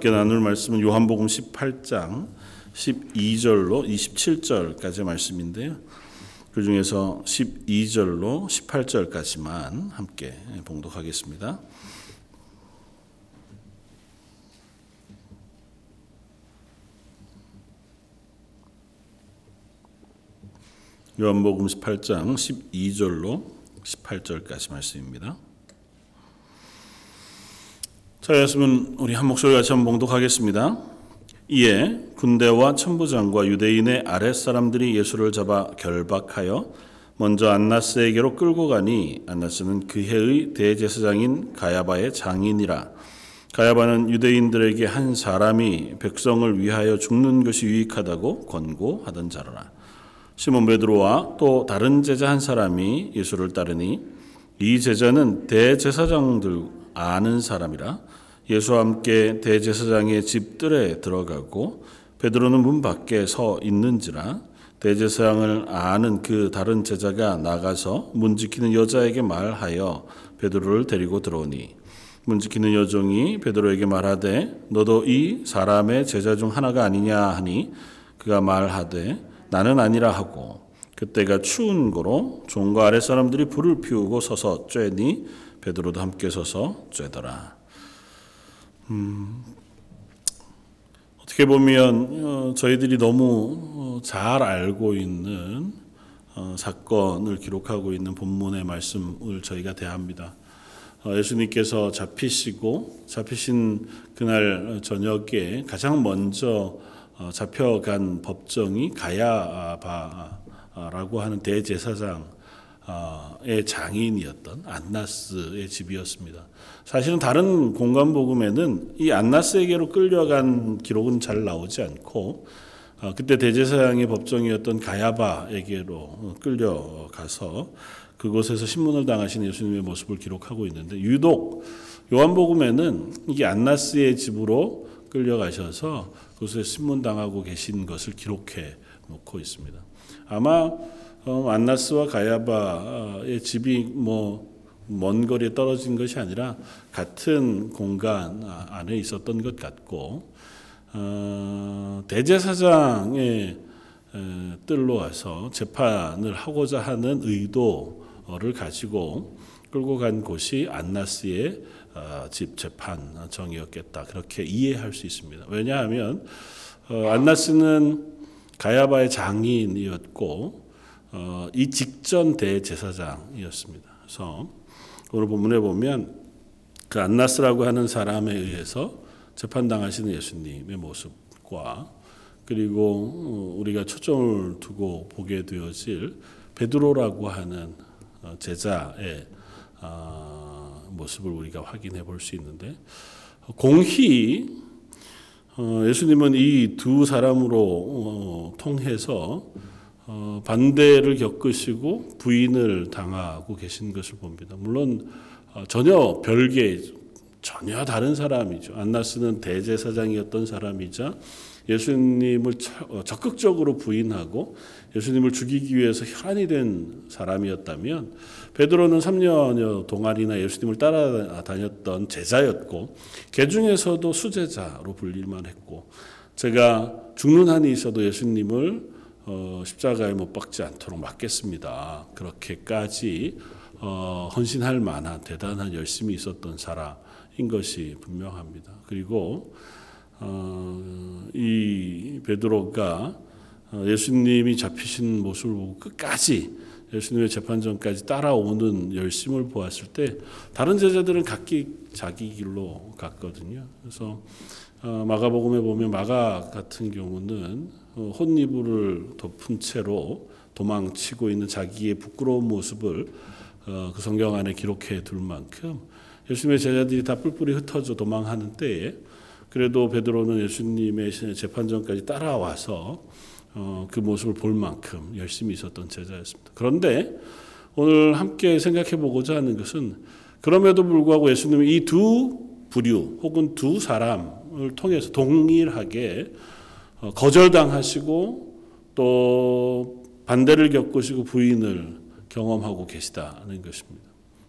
함께 나눌 말씀은 요한복음 18장 12절로 27절까지 말씀인데요. 그 중에서 12절로 18절까지만 함께 봉독하겠습니다. 요한복음 18장 12절로 18절까지 말씀입니다. 자, 말씀은 우리 한 목소리 같이 한번 봉독하겠습니다. 이에 군대와 천부장과 유대인의 아랫사람들이 예수를 잡아 결박하여 먼저 안나스에게로 끌고 가니 안나스는 그 해의 대제사장인 가야바의 장인이라 가야바는 유대인들에게 한 사람이 백성을 위하여 죽는 것이 유익하다고 권고하던 자로라 시몬 베드로와 또 다른 제자 한 사람이 예수를 따르니 이 제자는 대제사장들 아는 사람이라 예수와 함께 대제사장의 집들에 들어가고 베드로는 문 밖에 서 있는지라 대제사장을 아는 그 다른 제자가 나가서 문 지키는 여자에게 말하여 베드로를 데리고 들어오니 문 지키는 여종이 베드로에게 말하되 너도 이 사람의 제자 중 하나가 아니냐 하니 그가 말하되 나는 아니라 하고 그때가 추운 거로 종과 아랫 사람들이 불을 피우고 서서 쬐니 베드로도 함께 서서 쬐더라. 음, 어떻게 보면 어, 저희들이 너무 어, 잘 알고 있는 어, 사건을 기록하고 있는 본문의 말씀을 저희가 대합니다. 예수님께서 잡히시고 잡히신 그날 저녁에 가장 먼저 잡혀간 법정이 가야바라고 하는 대제사장 의 장인이었던 안나스의 집이었습니다. 사실은 다른 공간 복음에는 이 안나스에게로 끌려간 기록은 잘 나오지 않고 어, 그때 대제사장의 법정이었던 가야바에게로 끌려가서 그곳에서 신문을 당하신 예수님의 모습을 기록하고 있는데 유독 요한복음에는 이게 안나스의 집으로 끌려가셔서 그곳에 신문 당하고 계신 것을 기록해 놓고 있습니다. 아마 어, 안나스와 가야바의 집이 뭐 먼 거리에 떨어진 것이 아니라 같은 공간 안에 있었던 것 같고 어, 대제사장의 뜰로 와서 재판을 하고자 하는 의도를 가지고 끌고 간 곳이 안나스의 어, 집 재판정이었겠다 그렇게 이해할 수 있습니다. 왜냐하면 어, 안나스는 가야바의 장인이었고 어, 이 직전 대제사장이었습니다. 그래서 오늘 본문에 보면 그 안나스라고 하는 사람에 의해서 재판당하시는 예수님의 모습과 그리고 어, 우리가 초점을 두고 보게 되어질 베드로라고 하는 어, 제자의 어, 모습을 우리가 확인해 볼 수 있는데 공히 예수님은 이 두 사람으로 통해서 어, 반대를 겪으시고 부인을 당하고 계신 것을 봅니다. 물론 어, 전혀 별개 전혀 다른 사람이죠. 안나스는 대제사장이었던 사람이자 예수님을 어, 적극적으로 부인하고 예수님을 죽이기 위해서 혈안이 된 사람이었다면 베드로는 3년여 동안이나 예수님을 따라다녔던 제자였고 개 중에서도 수제자로 불릴만 했고 제가 죽는 한이 있어도 예수님을 어, 십자가에 못 박지 않도록 막겠습니다. 그렇게까지 어, 헌신할 만한 대단한 열심이 있었던 사람인 것이 분명합니다. 그리고 어, 이 베드로가 어, 예수님이 잡히신 모습을 보고 끝까지 예수님의 재판전까지 따라오는 열심을 보았을 때 다른 제자들은 각기 자기 길로 갔거든요. 그래서 어, 마가복음에 보면 마가 같은 경우는 어, 혼이불을 덮은 채로 도망치고 있는 자기의 부끄러운 모습을 어, 그 성경 안에 기록해 둘 만큼 예수님의 제자들이 다 뿔뿔이 흩어져 도망하는 때에 그래도 베드로는 예수님의 재판전까지 따라와서 그 모습을 볼 만큼 열심히 있었던 제자였습니다. 그런데 오늘 함께 생각해 보고자 하는 것은 그럼에도 불구하고 예수님이 이 두 부류 혹은 두 사람 을 통해서 동일하게 어, 거절당하시고 또 반대를 겪으시고 부인을 경험하고 계시다는 것입니다.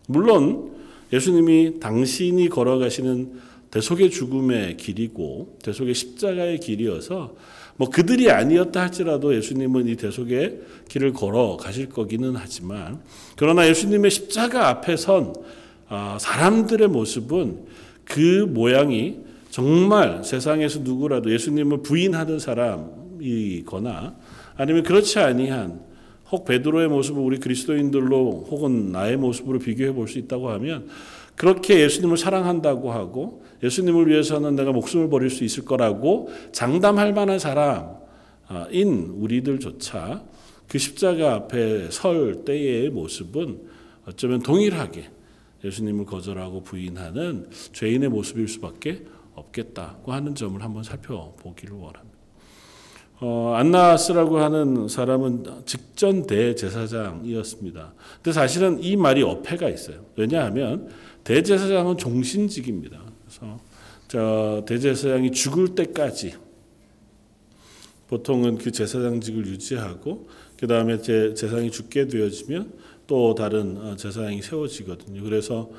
물론 예수님이 당신이 걸어가시는 대속의 죽음의 길이고 대속의 십자가의 길이어서 뭐 그들이 아니었다 할지라도 예수님은 이 대속의 길을 걸어 가실 거기는 하지만 그러나 예수님의 십자가 앞에 선 아, 사람들의 모습은 그 모양이 정말 세상에서 누구라도 예수님을 부인하는 사람이거나 아니면 그렇지 아니한 혹 베드로의 모습을 우리 그리스도인들로 혹은 나의 모습으로 비교해 볼 수 있다고 하면 그렇게 예수님을 사랑한다고 하고 예수님을 위해서는 내가 목숨을 버릴 수 있을 거라고 장담할 만한 사람인 우리들조차 그 십자가 앞에 설 때의 모습은 어쩌면 동일하게 예수님을 거절하고 부인하는 죄인의 모습일 수밖에 없겠다고 하는 점을 한번 살펴보기를 원합니다. 어, 안나스라고 하는 사람은 직전 대제사장이었습니다. 근데 사실은 이 말이 어폐가 있어요. 왜냐하면 대제사장은 종신직입니다. 그래서 저 대제사장이 죽을 때까지 보통은 그 제사장직을 유지하고 그 다음에 제 제사장이 죽게 되어지면 또 다른 어, 제사장이 세워지거든요. 그래서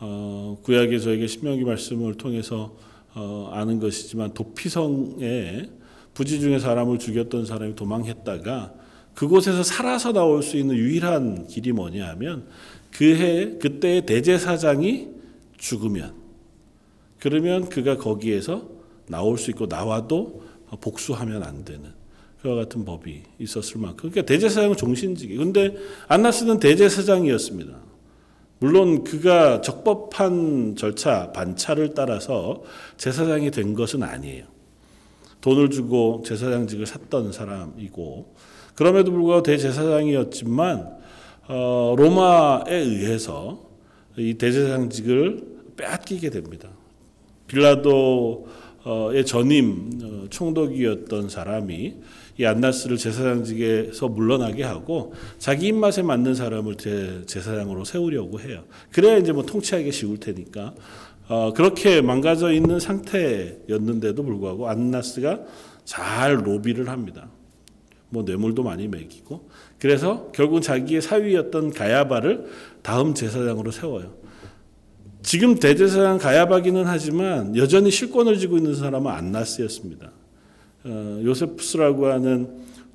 어, 구약에 저에게 신명기 말씀을 통해서 어, 아는 것이지만 도피성에 부지 중에 사람을 죽였던 사람이 도망했다가 그곳에서 살아서 나올 수 있는 유일한 길이 뭐냐하면 그해 그때의 대제사장이 죽으면. 그러면 그가 거기에서 나올 수 있고 나와도 복수하면 안 되는 그와 같은 법이 있었을 만큼. 그러니까 대제사장은 종신직이 근데 안나스는 대제사장이었습니다. 물론 그가 적법한 절차 반차를 따라서 제사장이 된 것은 아니에요. 돈을 주고 제사장직을 샀던 사람이고 그럼에도 불구하고 대제사장이었지만 어, 로마에 의해서 이 대제사장직을 빼앗기게 됩니다. 빌라도의 전임 어, 총독이었던 사람이 이 안나스를 제사장직에서 물러나게 하고 자기 입맛에 맞는 사람을 제, 제사장으로 세우려고 해요. 그래야 이제 뭐 통치하기 쉬울 테니까 어, 그렇게 망가져 있는 상태였는데도 불구하고 안나스가 잘 로비를 합니다. 뭐 뇌물도 많이 매기고 그래서 결국 자기의 사위였던 가야바를 다음 제사장으로 세워요. 지금 대제사장 가야바기는 하지만 여전히 실권을 쥐고 있는 사람은 안나스였습니다. 어, 요세프스라고 하는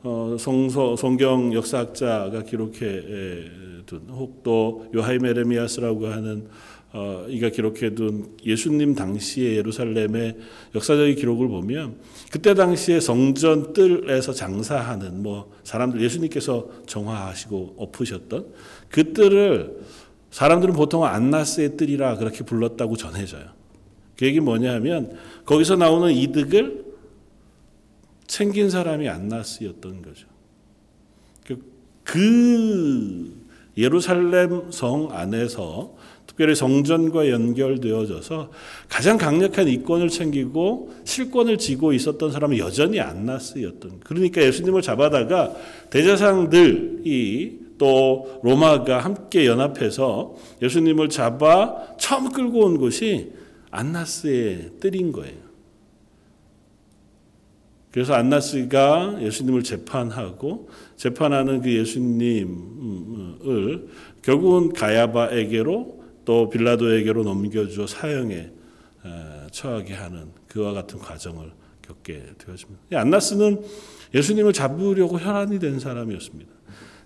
어, 성서, 성경 역사학자가 기록해 둔, 혹또 요하임 에레미아스라고 하는 어, 이가 기록해둔 예수님 당시의 예루살렘의 역사적인 기록을 보면 그때 당시에 성전 뜰에서 장사하는 뭐 사람들 예수님께서 정화하시고 엎으셨던 그 뜰을 사람들은 보통 안나스의 뜰이라 그렇게 불렀다고 전해져요. 그 얘기 뭐냐면 거기서 나오는 이득을 챙긴 사람이 안나스였던 거죠. 그, 그 예루살렘 성 안에서 특별히 성전과 연결되어져서 가장 강력한 이권을 챙기고 실권을 쥐고 있었던 사람은 여전히 안나스였던. 그러니까 예수님을 잡아다가 대제사장들이 또 로마가 함께 연합해서 예수님을 잡아 처음 끌고 온 곳이 안나스의 뜰인 거예요. 그래서 안나스가 예수님을 재판하고 재판하는 그 예수님을 결국은 가야바에게로 또 빌라도에게로 넘겨줘 사형에 처하게 하는 그와 같은 과정을 겪게 되어집니다. 안나스는 예수님을 잡으려고 혈안이 된 사람이었습니다.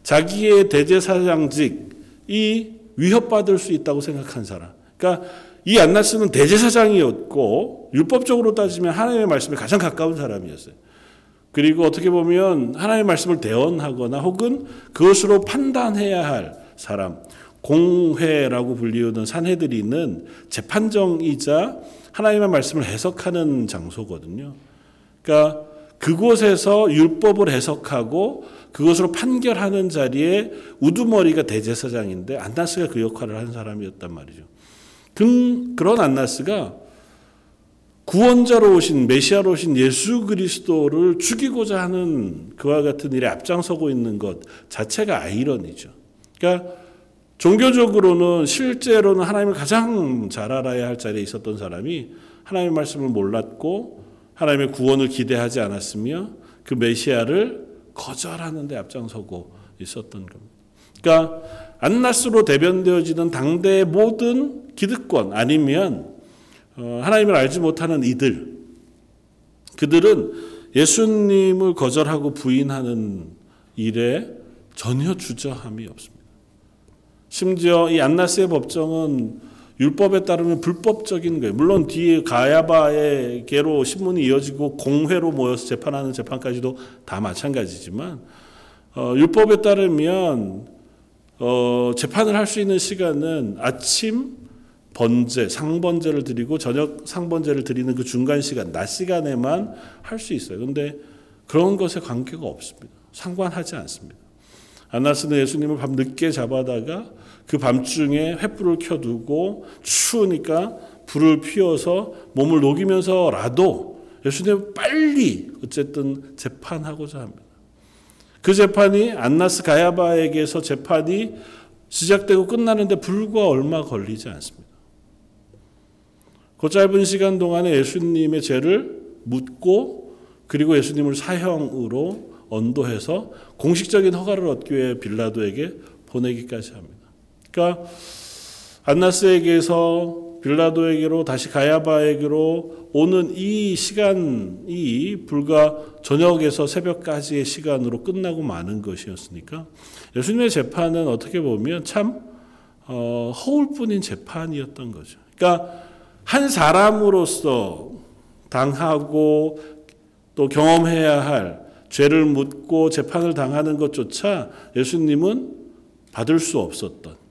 자기의 대제사장직이 위협받을 수 있다고 생각한 사람. 그러니까 이 안나스는 대제사장이었고 율법적으로 따지면 하나님의 말씀에 가장 가까운 사람이었어요. 그리고 어떻게 보면 하나님의 말씀을 대언하거나 혹은 그것으로 판단해야 할 사람, 공회라고 불리우는 산해들이는 재판정이자 하나님의 말씀을 해석하는 장소거든요. 그러니까 그곳에서 율법을 해석하고 그것으로 판결하는 자리에 우두머리가 대제사장인데 안나스가 그 역할을 한 사람이었단 말이죠. 그런 안나스가 구원자로 오신 메시아로 오신 예수 그리스도를 죽이고자 하는 그와 같은 일에 앞장서고 있는 것 자체가 아이러니죠. 그러니까 종교적으로는 실제로는 하나님을 가장 잘 알아야 할 자리에 있었던 사람이 하나님의 말씀을 몰랐고 하나님의 구원을 기대하지 않았으며 그 메시아를 거절하는 데 앞장서고 있었던 겁니다. 그러니까 안나스로 대변되어지는 당대의 모든 기득권 아니면 어, 하나님을 알지 못하는 이들 그들은 예수님을 거절하고 부인하는 일에 전혀 주저함이 없습니다. 심지어 이 안나스의 법정은 율법에 따르면 불법적인 거예요. 물론 뒤에 가야바의 계로 신문이 이어지고 공회로 모여서 재판하는 재판까지도 다 마찬가지지만 어, 율법에 따르면 어, 재판을 할 수 있는 시간은 아침 번제, 상번제를 드리고 저녁 상번제를 드리는 그 중간 시간, 낮 시간에만 할 수 있어요. 그런데 그런 것에 관계가 없습니다. 상관하지 않습니다. 안나스는 예수님을 밤 늦게 잡아다가 그 밤중에 횃불을 켜두고 추우니까 불을 피워서 몸을 녹이면서라도 예수님을 빨리 어쨌든 재판하고자 합니다. 그 재판이 안나스 가야바에게서 재판이 시작되고 끝나는데 불과 얼마 걸리지 않습니다. 그 짧은 시간 동안에 예수님의 죄를 묻고 그리고 예수님을 사형으로 언도해서 공식적인 허가를 얻기 위해 빌라도에게 보내기까지 합니다. 그러니까 안나스에게서 빌라도에게로 다시 가야바에게로 오는 이 시간이 불과 저녁에서 새벽까지의 시간으로 끝나고 마는 것이었으니까 예수님의 재판은 어떻게 보면 참 어, 허울뿐인 재판이었던 거죠. 그러니까 한 사람으로서 당하고 또 경험해야 할 죄를 묻고 재판을 당하는 것조차 예수님은 받을 수 없었던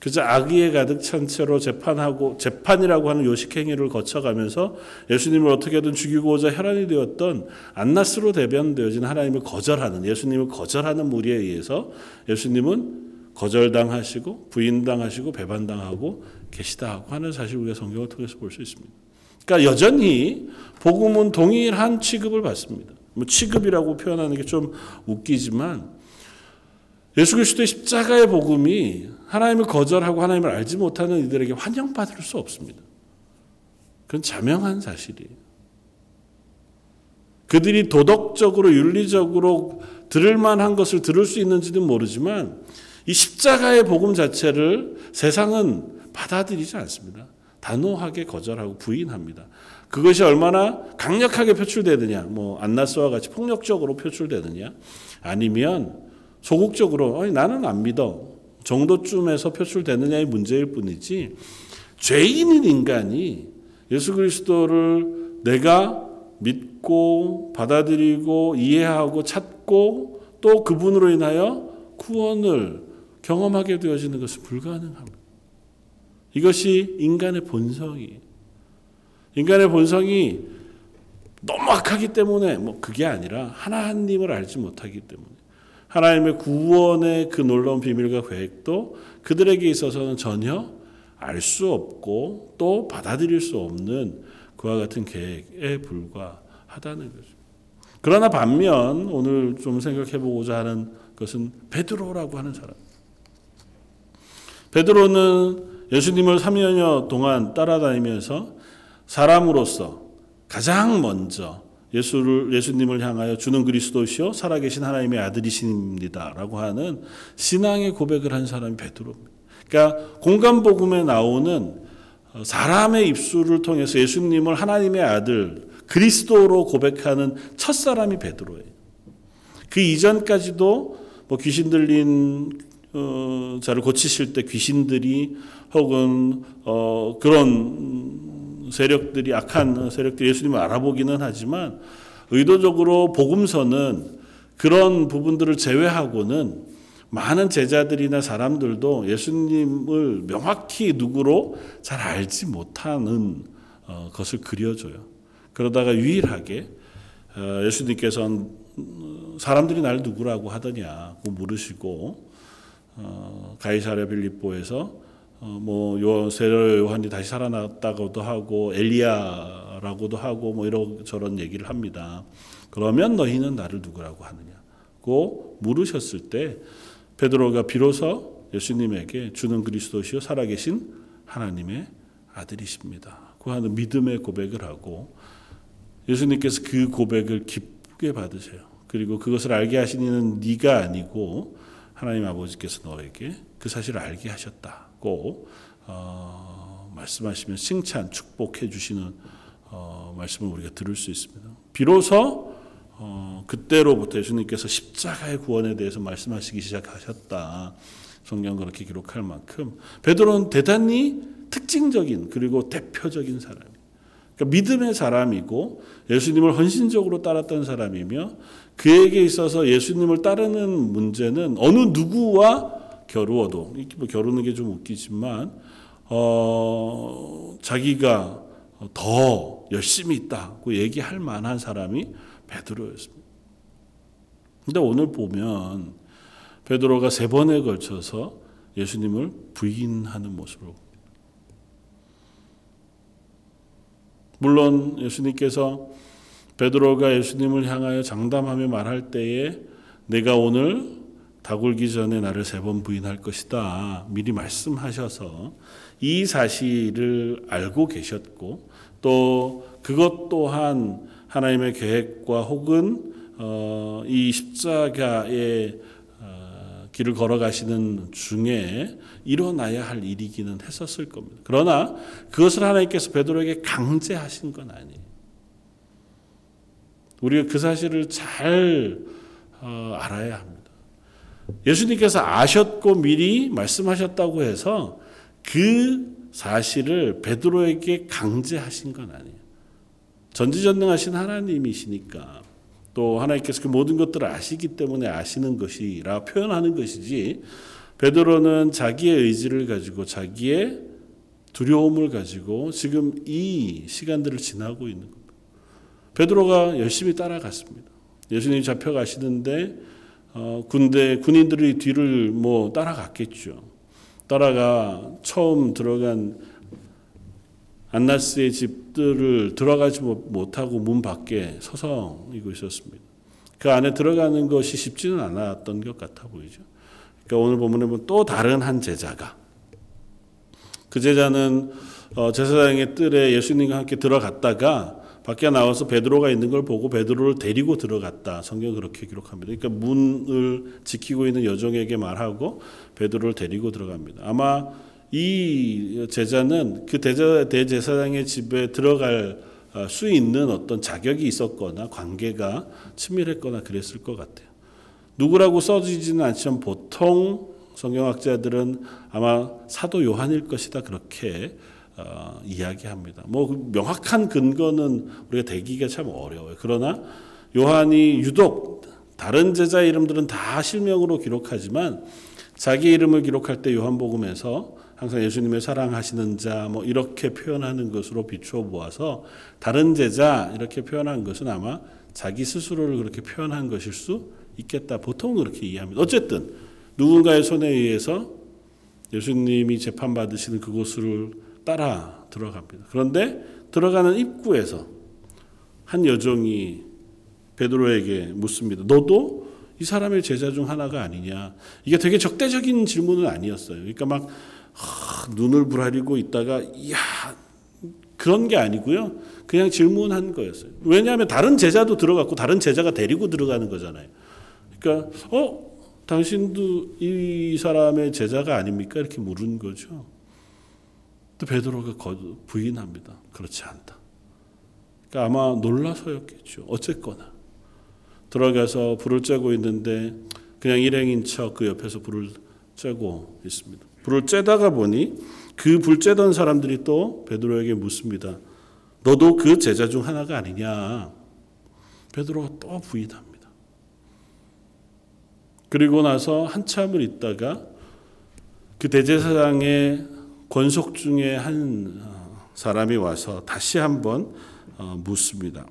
그저 악의에 가득 찬 채로 재판하고 재판이라고 하는 요식 행위를 거쳐가면서 예수님을 어떻게든 죽이고자 혈안이 되었던 안나스로 대변되어진 하나님을 거절하는 예수님을 거절하는 무리에 의해서 예수님은 거절당하시고 부인당하시고 배반당하고 계시다고 하는 사실 우리가 성경을 통해서 볼 수 있습니다. 그러니까 여전히 복음은 동일한 취급을 받습니다. 뭐 취급이라고 표현하는 게 좀 웃기지만 예수 그리스도의 십자가의 복음이 하나님을 거절하고 하나님을 알지 못하는 이들에게 환영받을 수 없습니다. 그건 자명한 사실이에요. 그들이 도덕적으로 윤리적으로 들을 만한 것을 들을 수 있는지는 모르지만 이 십자가의 복음 자체를 세상은 받아들이지 않습니다. 단호하게 거절하고 부인합니다. 그것이 얼마나 강력하게 표출되느냐, 뭐 안나스와 같이 폭력적으로 표출되느냐, 아니면 소극적으로 나는 안 믿어. 정도쯤에서 표출되느냐의 문제일 뿐이지 죄인인 인간이 예수 그리스도를 내가 믿고 받아들이고 이해하고 찾고 또 그분으로 인하여 구원을 경험하게 되어지는 것은 불가능합니다. 이것이 인간의 본성이. 인간의 본성이 너무 악하기 때문에 뭐 그게 아니라 하나님을 알지 못하기 때문에 하나님의 구원의 그 놀라운 비밀과 계획도 그들에게 있어서는 전혀 알 수 없고 또 받아들일 수 없는 그와 같은 계획에 불과하다는 거죠. 그러나 반면 오늘 좀 생각해 보고자 하는 것은 베드로라고 하는 사람. 베드로는 예수님을 3년여 동안 따라다니면서 사람으로서 가장 먼저 예수를 예수님을 향하여 주는 그리스도시요 살아계신 하나님의 아들이십니다라고 하는 신앙의 고백을 한 사람이 베드로입니다. 그러니까 공간 복음에 나오는 사람의 입술을 통해서 예수님을 하나님의 아들 그리스도로 고백하는 첫 사람이 베드로예요. 그 이전까지도 뭐 귀신 들린 어, 자를 고치실 때 귀신들이 혹은 어, 그런 세력들이 악한 세력들이 예수님을 알아보기는 하지만 의도적으로 복음서는 그런 부분들을 제외하고는 많은 제자들이나 사람들도 예수님을 명확히 누구로 잘 알지 못하는 어, 것을 그려줘요. 그러다가 유일하게 어, 예수님께서는 사람들이 날 누구라고 하더냐고 물으시고 어, 가이사랴 빌립보에서 어, 뭐 요세례 요한이 다시 살아났다고도 하고 엘리야라고도 하고 뭐 이런 저런 얘기를 합니다. 그러면 너희는 나를 누구라고 하느냐고 물으셨을 때 베드로가 비로소 예수님에게 주는 그리스도시요 살아계신 하나님의 아들이십니다. 그 하는 믿음의 고백을 하고 예수님께서 그 고백을 기쁘게 받으세요. 그리고 그것을 알게 하시는 네가 아니고 하나님 아버지께서 너에게 그 사실을 알게 하셨다. 고 어, 말씀하시면 칭찬, 축복해 주시는 어, 말씀을 우리가 들을 수 있습니다. 비로소 어, 그때로부터 예수님께서 십자가의 구원에 대해서 말씀하시기 시작하셨다. 성경 그렇게 기록할 만큼 베드로는 대단히 특징적인 그리고 대표적인 사람. 그러니까 믿음의 사람이고 예수님을 헌신적으로 따랐던 사람이며 그에게 있어서 예수님을 따르는 문제는 어느 누구와 겨루어도 이렇게 뭐 겨루는 게 좀 웃기지만 어, 자기가 더 열심히 있다고 얘기할 만한 사람이 베드로였습니다. 근데 오늘 보면 베드로가 세 번에 걸쳐서 예수님을 부인하는 모습으로 물론 예수님께서 베드로가 예수님을 향하여 장담하며 말할 때에 내가 오늘 다굴기 전에 나를 세 번 부인할 것이다. 미리 말씀하셔서 이 사실을 알고 계셨고 또 그것 또한 하나님의 계획과 혹은 어, 이 십자가의 어, 길을 걸어가시는 중에 일어나야 할 일이기는 했었을 겁니다. 그러나 그것을 하나님께서 베드로에게 강제하신 건 아니에요. 우리가 그 사실을 잘 어, 알아야 합니다. 예수님께서 아셨고 미리 말씀하셨다고 해서 그 사실을 베드로에게 강제하신 건 아니에요. 전지전능하신 하나님이시니까 또 하나님께서 그 모든 것들을 아시기 때문에 아시는 것이라 표현하는 것이지 베드로는 자기의 의지를 가지고 자기의 두려움을 가지고 지금 이 시간들을 지나고 있는 겁니다. 베드로가 열심히 따라갔습니다. 예수님이 잡혀가시는데 어, 군대 군인들이 뒤를 뭐 따라갔겠죠. 따라가 처음 들어간 안나스의 집들을 들어가지 못하고 문 밖에 서성이고 있었습니다. 그 안에 들어가는 것이 쉽지는 않았던 것 같아 보이죠. 그러니까 오늘 본문에 보면 또 다른 한 제자가 그 제자는 어, 제사장의 뜰에 예수님과 함께 들어갔다가 밖에 나와서 베드로가 있는 걸 보고 베드로를 데리고 들어갔다. 성경 그렇게 기록합니다. 그러니까 문을 지키고 있는 여종에게 말하고 베드로를 데리고 들어갑니다. 아마 이 제자는 그 대제, 대제사장의 집에 들어갈 어, 수 있는 어떤 자격이 있었거나 관계가 친밀했거나 그랬을 것 같아요. 누구라고 써지지는 않지만 보통 성경학자들은 아마 사도 요한일 것이다 그렇게 어, 이야기합니다. 뭐그 명확한 근거는 우리가 대기가 참 어려워요. 그러나 요한이 유독 다른 제자 이름들은 다 실명으로 기록하지만 자기 이름을 기록할 때 요한복음에서 항상 예수님의 사랑하시는 자 뭐 이렇게 표현하는 것으로 비추어 보아서 다른 제자 이렇게 표현한 것은 아마 자기 스스로를 그렇게 표현한 것일 수 있겠다. 보통 그렇게 이해합니다. 어쨌든 누군가의 손에 의해서 예수님이 재판 받으시는 그곳을 따라 들어갑니다. 그런데 들어가는 입구에서 한 여종이 베드로에게 묻습니다. 너도 이 사람의 제자 중 하나가 아니냐? 이게 되게 적대적인 질문은 아니었어요. 그러니까 막 하, 눈을 부라리고 있다가 야 그런 게 아니고요. 그냥 질문한 거였어요. 왜냐하면 다른 제자도 들어갔고 다른 제자가 데리고 들어가는 거잖아요. 그러니까 어 당신도 이 사람의 제자가 아닙니까? 이렇게 물은 거죠. 또 베드로가 부인합니다. 그렇지 않다. 그러니까 아마 놀라서였겠죠. 어쨌거나 들어가서 불을 쬐고 있는데 그냥 일행인 척 그 옆에서 불을 쬐고 있습니다. 불을 쬐다가 보니 그 불 쬐던 사람들이 또 베드로에게 묻습니다. 너도 그 제자 중 하나가 아니냐? 베드로가 또 부인합니다. 그리고 나서 한참을 있다가 그 대제사장의 권속 중에 한 어, 사람이 와서 다시 한번 어, 묻습니다.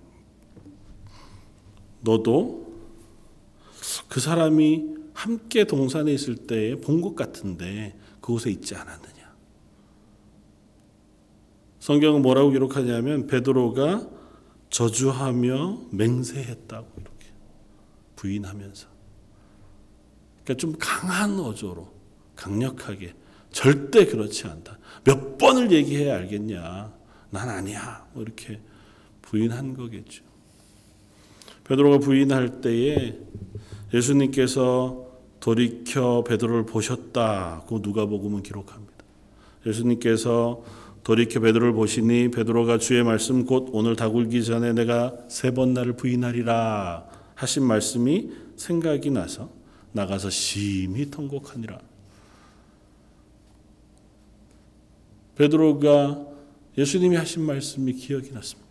너도 그 사람이 함께 동산에 있을 때에 본 것 같은데 그곳에 있지 않았느냐? 성경은 뭐라고 기록하냐면 베드로가 저주하며 맹세했다고 이렇게 부인하면서 그러니까 좀 강한 어조로 강력하게 절대 그렇지 않다. 몇 번을 얘기해야 알겠냐? 난 아니야. 뭐 이렇게 부인한 거겠죠. 베드로가 부인할 때에 예수님께서 돌이켜 베드로를 보셨다고 누가복음은 기록합니다. 예수님께서 돌이켜 베드로를 보시니 베드로가 주의 말씀 곧 오늘 다굴기 전에 내가 세 번 나를 부인하리라 하신 말씀이 생각이 나서 나가서 심히 통곡하니라. 베드로가 예수님이 하신 말씀이 기억이 났습니다.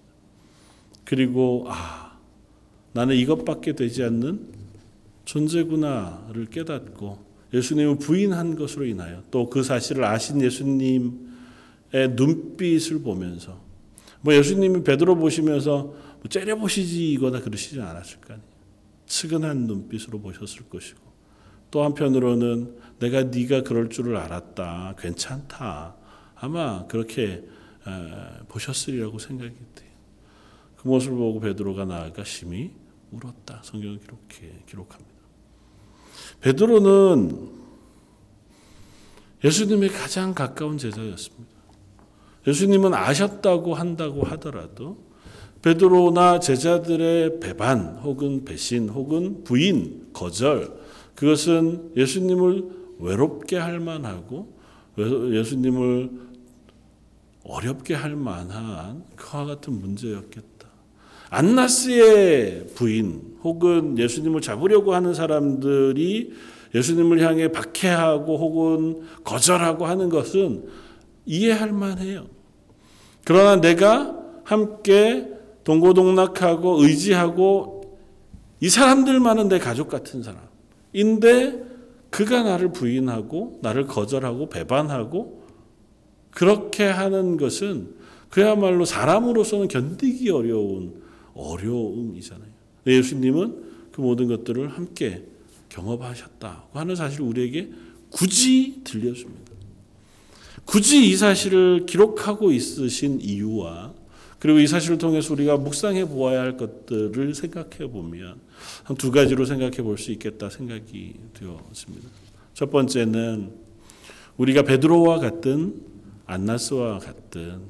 그리고 아 나는 이것밖에 되지 않는 존재구나를 깨닫고 예수님을 부인한 것으로 인하여 또 그 사실을 아신 예수님의 눈빛을 보면서 뭐 예수님이 베드로 보시면서 뭐 째려보시지 이거나 그러시지 않았을 거 아니에요. 측은한 눈빛으로 보셨을 것이고 또 한편으로는 내가 네가 그럴 줄을 알았다. 괜찮다. 아마 그렇게 보셨으리라고 생각이 돼요. 그 모습을 보고 베드로가 나아가 심히 울었다. 성경은 기록해 기록합니다. 베드로는 예수님의 가장 가까운 제자였습니다. 예수님은 아셨다고 한다고 하더라도 베드로나 제자들의 배반 혹은 배신 혹은 부인 거절 그것은 예수님을 외롭게 할 만하고 예수님을 어렵게 할 만한 그와 같은 문제였겠다. 안나스의 부인 혹은 예수님을 잡으려고 하는 사람들이 예수님을 향해 박해하고 혹은 거절하고 하는 것은 이해할 만해요. 그러나 내가 함께 동고동락하고 의지하고 이 사람들만은 내 가족 같은 사람인데 그가 나를 부인하고 나를 거절하고 배반하고 그렇게 하는 것은 그야말로 사람으로서는 견디기 어려운 어려움이잖아요. 예수님은 그 모든 것들을 함께 경험하셨다고 하는 사실을 우리에게 굳이 들려줍니다. 굳이 이 사실을 기록하고 있으신 이유와 그리고 이 사실을 통해서 우리가 묵상해 보아야 할 것들을 생각해 보면 한 두 가지로 생각해 볼 수 있겠다 생각이 되었습니다. 첫 번째는 우리가 베드로와 같은 안나스와 같은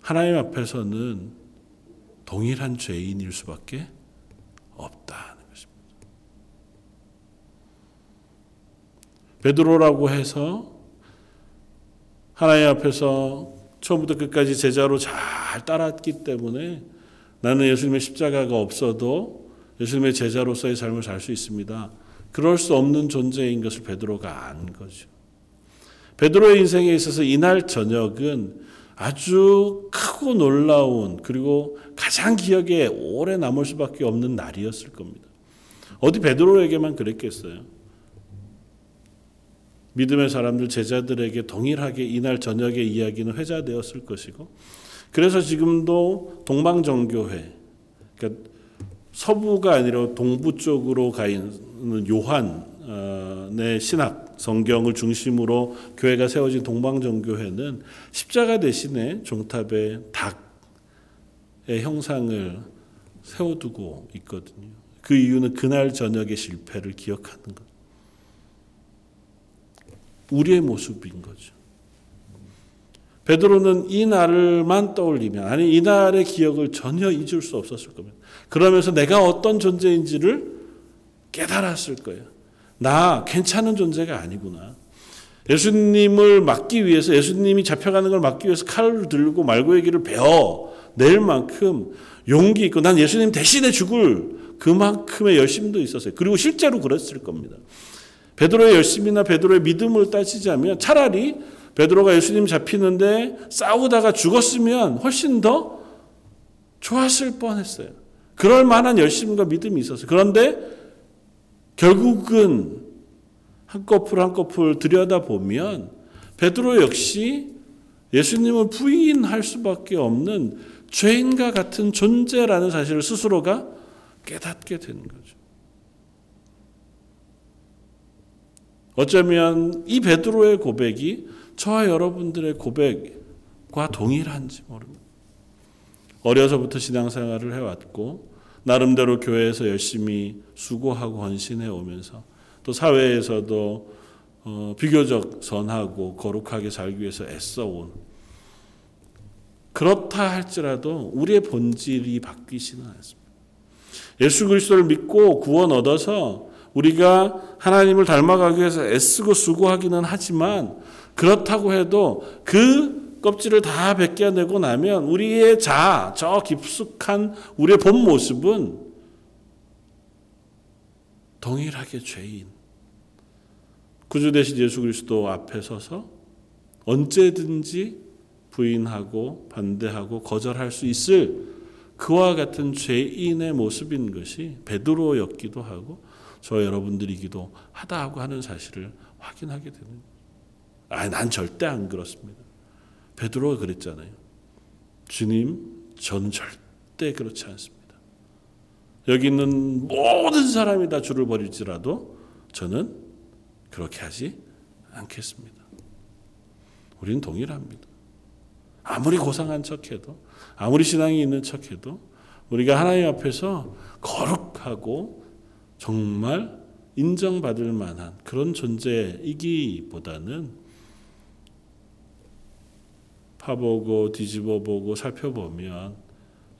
하나님 앞에서는 동일한 죄인일 수밖에 없다는 것입니다. 베드로라고 해서 하나님 앞에서 처음부터 끝까지 제자로 잘 따랐기 때문에 나는 예수님의 십자가가 없어도 예수님의 제자로서의 삶을 살 수 있습니다. 그럴 수 없는 존재인 것을 베드로가 안 거죠. 베드로의 인생에 있어서 이날 저녁은 아주 크고 놀라운 그리고 가장 기억에 오래 남을 수밖에 없는 날이었을 겁니다. 어디 베드로에게만 그랬겠어요. 믿음의 사람들 제자들에게 동일하게 이날 저녁의 이야기는 회자되었을 것이고 그래서 지금도 동방정교회 그러니까 서부가 아니라 동부 쪽으로 가 있는 요한 의 신학 성경을 중심으로 교회가 세워진 동방정교회는 십자가 대신에 종탑에 닭의 형상을 세워두고 있거든요. 그 이유는 그날 저녁의 실패를 기억하는 것. 우리의 모습인 거죠. 베드로는 이 날만 떠올리면 아니 이 날의 기억을 전혀 잊을 수 없었을 겁니다. 그러면서 내가 어떤 존재인지를 깨달았을 거예요. 나 괜찮은 존재가 아니구나. 예수님을 막기 위해서 예수님이 잡혀가는 걸 막기 위해서 칼을 들고 말고의 길을 베어 낼 만큼 용기 있고 난 예수님 대신에 죽을 그만큼의 열심도 있었어요. 그리고 실제로 그랬을 겁니다. 베드로의 열심이나 베드로의 믿음을 따지자면 차라리 베드로가 예수님 잡히는데 싸우다가 죽었으면 훨씬 더 좋았을 뻔했어요. 그럴 만한 열심과 믿음이 있었어요. 그런데 결국은 한꺼풀 한꺼풀 들여다보면 베드로 역시 예수님을 부인할 수밖에 없는 죄인과 같은 존재라는 사실을 스스로가 깨닫게 되는 거죠. 어쩌면 이 베드로의 고백이 저와 여러분들의 고백과 동일한지 모릅니다. 어려서부터 신앙생활을 해왔고 나름대로 교회에서 열심히 수고하고 헌신해 오면서 또 사회에서도 어, 비교적 선하고 거룩하게 살기 위해서 애써온 그렇다 할지라도 우리의 본질이 바뀌지는 않습니다. 예수 그리스도를 믿고 구원 얻어서 우리가 하나님을 닮아가기 위해서 애쓰고 수고하기는 하지만 그렇다고 해도 그 껍질을 다 벗겨내고 나면 우리의 자, 저 깊숙한 우리의 본 모습은 동일하게 죄인. 구주 되신 예수 그리스도 앞에 서서 언제든지 부인하고 반대하고 거절할 수 있을 그와 같은 죄인의 모습인 것이 베드로였기도 하고 저 여러분들이기도 하다고 하는 사실을 확인하게 되는 거예요. 아, 난 절대 안 그렇습니다. 베드로가 그랬잖아요. 주님, 저는 절대 그렇지 않습니다. 여기 있는 모든 사람이 다 주를 버릴지라도 저는 그렇게 하지 않겠습니다. 우리는 동일합니다. 아무리 고상한 척해도 아무리 신앙이 있는 척해도 우리가 하나님 앞에서 거룩하고 정말 인정받을 만한 그런 존재이기보다는 파보고 뒤집어 보고 살펴보면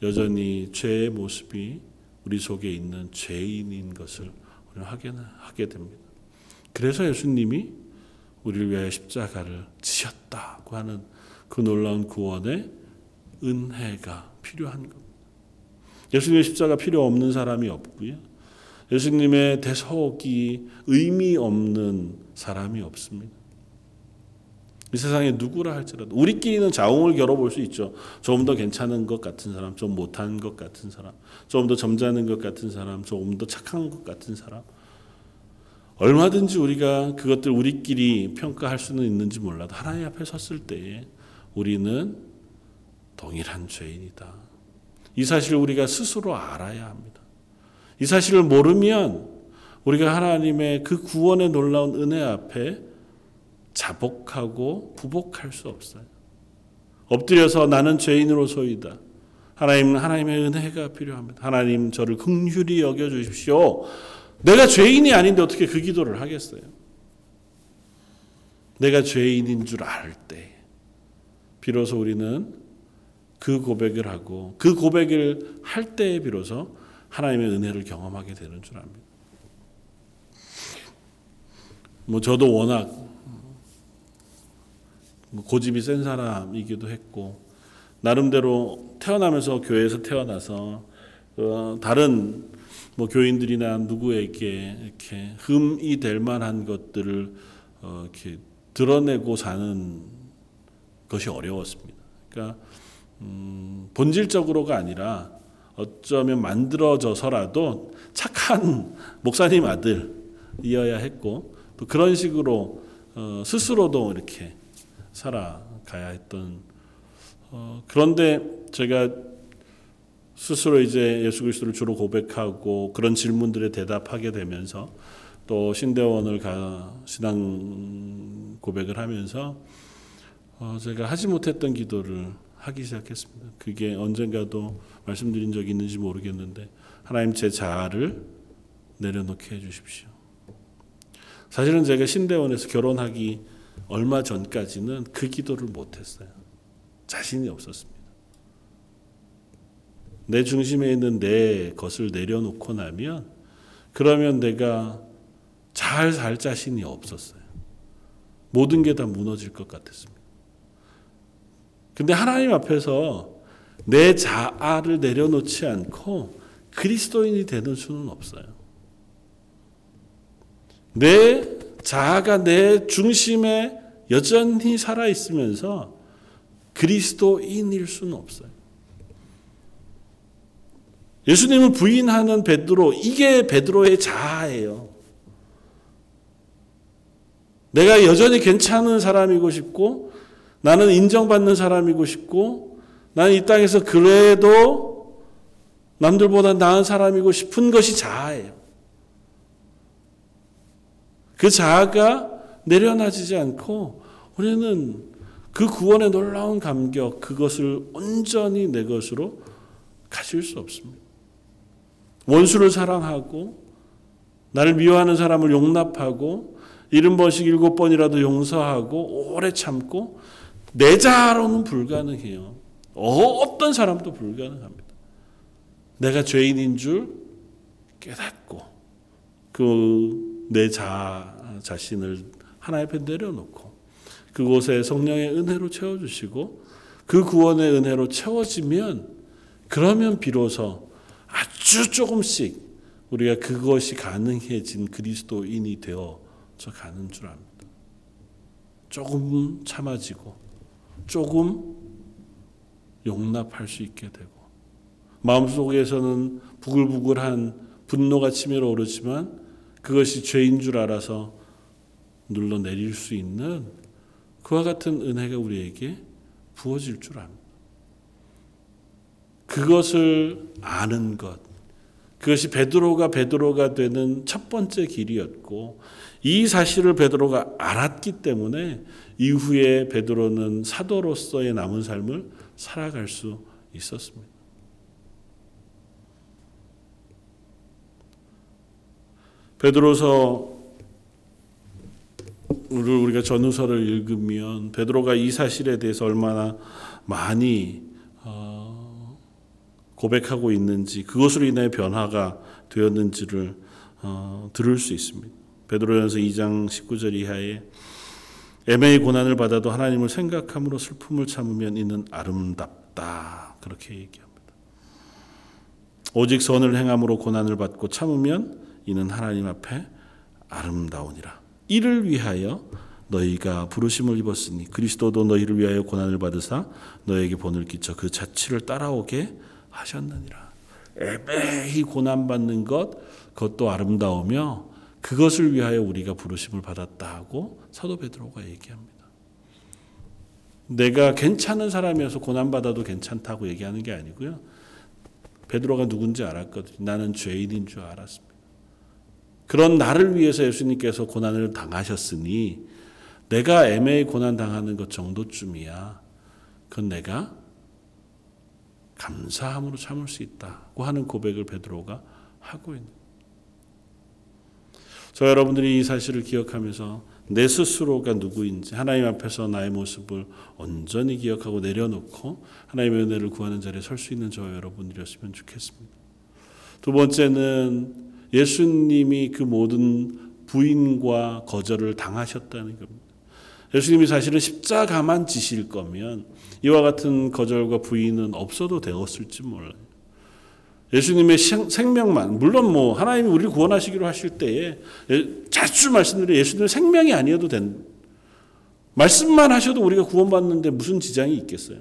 여전히 죄의 모습이 우리 속에 있는 죄인인 것을 우리는 확인하게 됩니다. 그래서 예수님이 우리를 위하여 십자가를 지셨다고 하는 그 놀라운 구원의 은혜가 필요한 겁니다. 예수님의 십자가 필요 없는 사람이 없고요. 예수님의 대속이 의미 없는 사람이 없습니다. 이 세상에 누구라 할지라도 우리끼리는 자웅을 겨뤄볼 수 있죠. 조금 더 괜찮은 것 같은 사람, 좀 못한 것 같은 사람, 조금 더 점잖은 것 같은 사람, 조금 더 착한 것 같은 사람. 얼마든지 우리가 그것들 우리끼리 평가할 수는 있는지 몰라도 하나님 앞에 섰을 때에 우리는 동일한 죄인이다. 이 사실을 우리가 스스로 알아야 합니다. 이 사실을 모르면 우리가 하나님의 그 구원의 놀라운 은혜 앞에 자복하고 부복할 수 없어요. 엎드려서 나는 죄인으로소이다. 하나님 하나님의 은혜가 필요합니다. 하나님 저를 긍휼히 여겨 주십시오. 내가 죄인이 아닌데 어떻게 그 기도를 하겠어요? 내가 죄인인 줄 알 때, 비로소 우리는 그 고백을 하고 그 고백을 할 때에 비로소 하나님의 은혜를 경험하게 되는 줄 압니다. 뭐 저도 워낙 뭐 고집이 센 사람이기도 했고 나름대로 태어나면서 교회에서 태어나서 어, 다른 뭐 교인들이나 누구에게 이렇게 흠이 될 만한 것들을 어, 이렇게 드러내고 사는 것이 어려웠습니다. 그러니까 음, 본질적으로가 아니라 어쩌면 만들어져서라도 착한 목사님 아들이어야 했고 또 그런 식으로 어, 스스로도 이렇게 살아가야 했던 어, 그런데 제가 스스로 이제 예수 그리스도를 주로 고백하고 그런 질문들에 대답하게 되면서 또 신대원을 가 신앙 고백을 하면서 어, 제가 하지 못했던 기도를 하기 시작했습니다. 그게 언젠가도 말씀드린 적이 있는지 모르겠는데 하나님 제 자아를 내려놓게 해주십시오. 사실은 제가 신대원에서 결혼하기 얼마 전까지는 그 기도를 못했어요. 자신이 없었습니다. 내 중심에 있는 내 것을 내려놓고 나면 그러면 내가 잘 살 자신이 없었어요. 모든 게 다 무너질 것 같았습니다. 근데 하나님 앞에서 내 자아를 내려놓지 않고 그리스도인이 되는 수는 없어요. 내 자아가 내 중심에 여전히 살아 있으면서 그리스도인일 수는 없어요. 예수님을 부인하는 베드로 이게 베드로의 자아예요. 내가 여전히 괜찮은 사람이고 싶고 나는 인정받는 사람이고 싶고 나는 이 땅에서 그래도 남들보다 나은 사람이고 싶은 것이 자아예요. 그 자아가 내려놔지지 않고 우리는 그 구원의 놀라운 감격 그것을 온전히 내 것으로 가질 수 없습니다. 원수를 사랑하고 나를 미워하는 사람을 용납하고 일흔 번씩 일곱 번이라도 용서하고 오래 참고 내 자아로는 불가능해요. 어떤 사람도 불가능합니다. 내가 죄인인 줄 깨닫고 그 내 자 자신을 하나님 앞에 내려놓고 그곳에 성령의 은혜로 채워주시고 그 구원의 은혜로 채워지면 그러면 비로소 아주 조금씩 우리가 그것이 가능해진 그리스도인이 되어져 가는 줄 압니다. 조금 참아지고 조금 용납할 수 있게 되고 마음속에서는 부글부글한 분노가 치밀어 오르지만 그것이 죄인 줄 알아서 눌러내릴 수 있는 그와 같은 은혜가 우리에게 부어질 줄 압니다. 그것을 아는 것, 그것이 베드로가 베드로가 되는 첫 번째 길이었고 이 사실을 베드로가 알았기 때문에 이후에 베드로는 사도로서의 남은 삶을 살아갈 수 있었습니다. 베드로서 우리가 전후서를 읽으면 베드로가 이 사실에 대해서 얼마나 많이 어, 고백하고 있는지 그것으로 인해 변화가 되었는지를 어, 들을 수 있습니다. 베드로전서 2장 19절 이하에 애매히 고난을 받아도 하나님을 생각함으로 슬픔을 참으면 이는 아름답다 그렇게 얘기합니다. 오직 선을 행함으로 고난을 받고 참으면 이는 하나님 앞에 아름다우니라. 이를 위하여 너희가 부르심을 입었으니 그리스도도 너희를 위하여 고난을 받으사 너에게 본을 끼쳐 그 자취를 따라오게 하셨느니라. 애매히 고난 받는 것 그것도 아름다우며 그것을 위하여 우리가 부르심을 받았다 하고 사도 베드로가 얘기합니다. 내가 괜찮은 사람이어서 고난 받아도 괜찮다고 얘기하는 게 아니고요. 베드로가 누군지 알았거든요. 나는 죄인인 줄 알았습니다. 그런 나를 위해서 예수님께서 고난을 당하셨으니 내가 애매히 고난 당하는 것 정도쯤이야. 그건 내가 감사함으로 참을 수 있다고 하는 고백을 베드로가 하고 있는. 저 여러분들이 이 사실을 기억하면서 내 스스로가 누구인지 하나님 앞에서 나의 모습을 온전히 기억하고 내려놓고 하나님의 은혜를 구하는 자리에 설 수 있는 저 여러분들이었으면 좋겠습니다. 두 번째는 예수님이 그 모든 부인과 거절을 당하셨다는 겁니다. 예수님이 사실은 십자가만 지실 거면 이와 같은 거절과 부인은 없어도 되었을지 몰라요. 예수님의 생명만 물론 뭐 하나님이 우리를 구원하시기로 하실 때에 자주 말씀드려 예수님의 생명이 아니어도 된 말씀만 하셔도 우리가 구원받는데 무슨 지장이 있겠어요.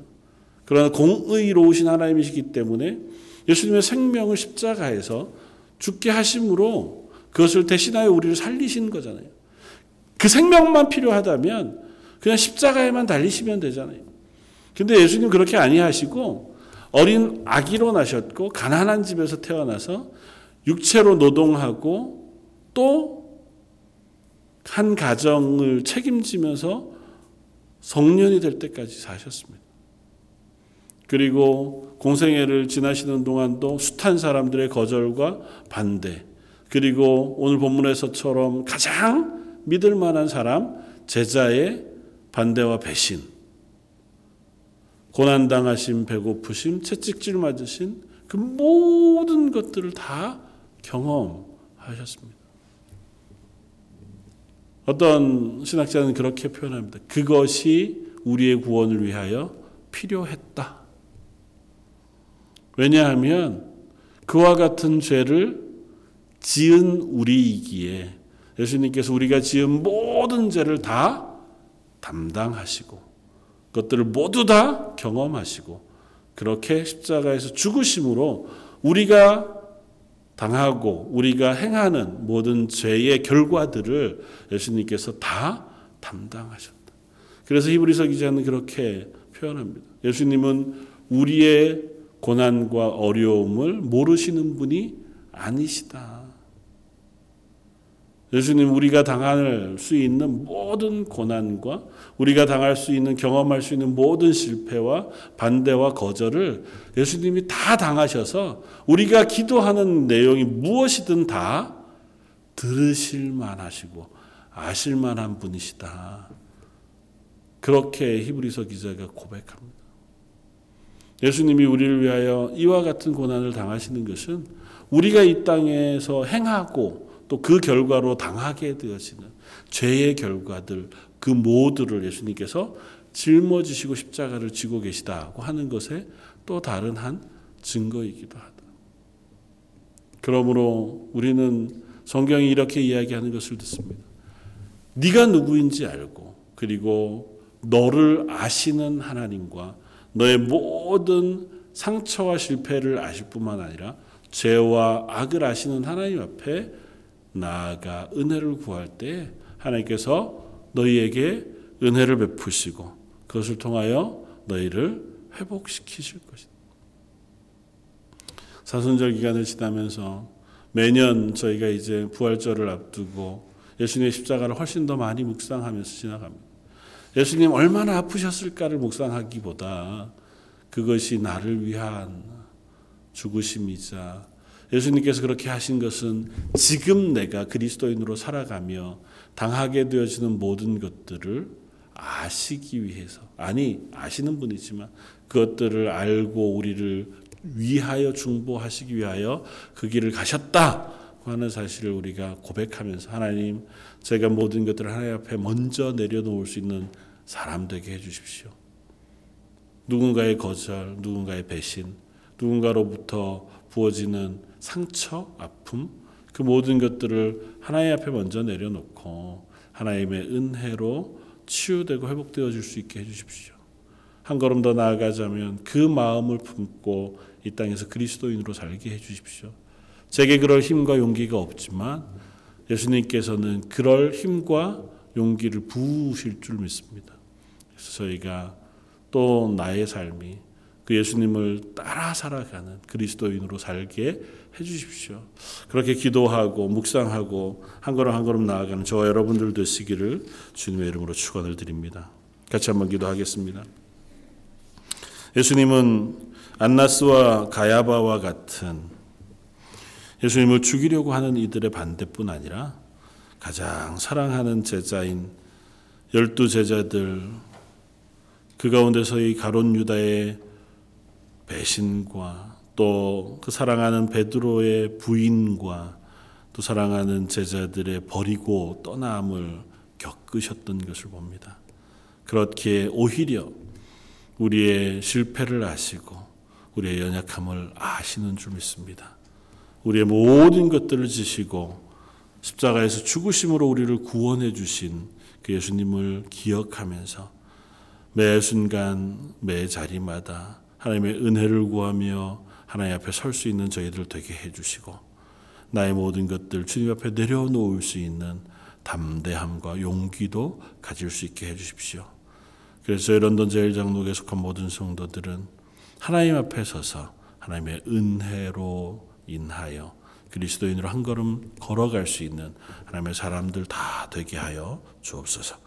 그러나 공의로우신 하나님이시기 때문에 예수님의 생명을 십자가에서 죽게 하심으로 그것을 대신하여 우리를 살리신 거잖아요. 그 생명만 필요하다면 그냥 십자가에만 달리시면 되잖아요. 근데 예수님 그렇게 아니하시고 어린 아기로 나셨고 가난한 집에서 태어나서 육체로 노동하고 또 한 가정을 책임지면서 성년이 될 때까지 사셨습니다. 그리고 공생애를 지나시는 동안도 숱한 사람들의 거절과 반대, 그리고 오늘 본문에서처럼 가장 믿을 만한 사람, 제자의 반대와 배신, 고난 당하심, 배고프심, 채찍질 맞으신 그 모든 것들을 다 경험하셨습니다. 어떤 신학자는 그렇게 표현합니다. 그것이 우리의 구원을 위하여 필요했다. 왜냐하면 그와 같은 죄를 지은 우리이기에 예수님께서 우리가 지은 모든 죄를 다 담당하시고 그것들을 모두 다 경험하시고 그렇게 십자가에서 죽으심으로 우리가 당하고 우리가 행하는 모든 죄의 결과들을 예수님께서 다 담당하셨다. 그래서 히브리서 기자는 그렇게 표현합니다. 예수님은 우리의 고난과 어려움을 모르시는 분이 아니시다. 예수님 우리가 당할 수 있는 모든 고난과 우리가 당할 수 있는 경험할 수 있는 모든 실패와 반대와 거절을 예수님이 다 당하셔서 우리가 기도하는 내용이 무엇이든 다 들으실 만하시고 아실 만한 분이시다. 그렇게 히브리서 기자가 고백합니다. 예수님이 우리를 위하여 이와 같은 고난을 당하시는 것은 우리가 이 땅에서 행하고 또 그 결과로 당하게 되어지는 죄의 결과들 그 모두를 예수님께서 짊어지시고 십자가를 지고 계시다고 하는 것에 또 다른 한 증거이기도 하다. 그러므로 우리는 성경이 이렇게 이야기하는 것을 듣습니다. 네가 누구인지 알고 그리고 너를 아시는 하나님과 너의 모든 상처와 실패를 아실 뿐만 아니라 죄와 악을 아시는 하나님 앞에 나아가 은혜를 구할 때 하나님께서 너희에게 은혜를 베푸시고 그것을 통하여 너희를 회복시키실 것이다. 사순절 기간을 지나면서 매년 저희가 이제 부활절을 앞두고 예수님의 십자가를 훨씬 더 많이 묵상하면서 지나갑니다. 예수님 얼마나 아프셨을까를 묵상하기보다 그것이 나를 위한 죽으심이자 예수님께서 그렇게 하신 것은 지금 내가 그리스도인으로 살아가며 당하게 되어지는 모든 것들을 아시기 위해서 아니 아시는 분이지만 그것들을 알고 우리를 위하여 중보하시기 위하여 그 길을 가셨다 하는 사실을 우리가 고백하면서 하나님 제가 모든 것들을 하나님 앞에 먼저 내려놓을 수 있는 사람 되게 해주십시오. 누군가의 거절, 누군가의 배신, 누군가로부터 부어지는 상처, 아픔, 그 모든 것들을 하나님 앞에 먼저 내려놓고 하나님의 은혜로 치유되고 회복되어질 수 있게 해주십시오. 한 걸음 더 나아가자면 그 마음을 품고 이 땅에서 그리스도인으로 살게 해주십시오. 제게 그럴 힘과 용기가 없지만 예수님께서는 그럴 힘과 용기를 부으실 줄 믿습니다. 그래서 저희가 또 나의 삶이 그 예수님을 따라 살아가는 그리스도인으로 살게 해주십시오. 그렇게 기도하고 묵상하고 한 걸음 한 걸음 나아가는 저와 여러분들 되시기를 주님의 이름으로 축원을 드립니다. 같이 한번 기도하겠습니다. 예수님은 안나스와 가야바와 같은 예수님을 죽이려고 하는 이들의 반대뿐 아니라 가장 사랑하는 제자인 열두 제자들 그 가운데서 이 가론 유다의 배신과 또 그 사랑하는 베드로의 부인과 또 사랑하는 제자들의 버리고 떠남을 겪으셨던 것을 봅니다. 그렇게 오히려 우리의 실패를 아시고 우리의 연약함을 아시는 줄 믿습니다. 우리의 모든 것들을 지시고 십자가에서 죽으심으로 우리를 구원해 주신 그 예수님을 기억하면서 매 순간 매 자리마다 하나님의 은혜를 구하며 하나님 앞에 설 수 있는 저희들 되게 해 주시고 나의 모든 것들 주님 앞에 내려놓을 수 있는 담대함과 용기도 가질 수 있게 해 주십시오. 그래서 런던 제일장로에 속한 모든 성도들은 하나님 앞에 서서 하나님의 은혜로 인하여 그리스도인으로 한 걸음 걸어갈 수 있는 하나님의 사람들 다 되게 하여 주옵소서.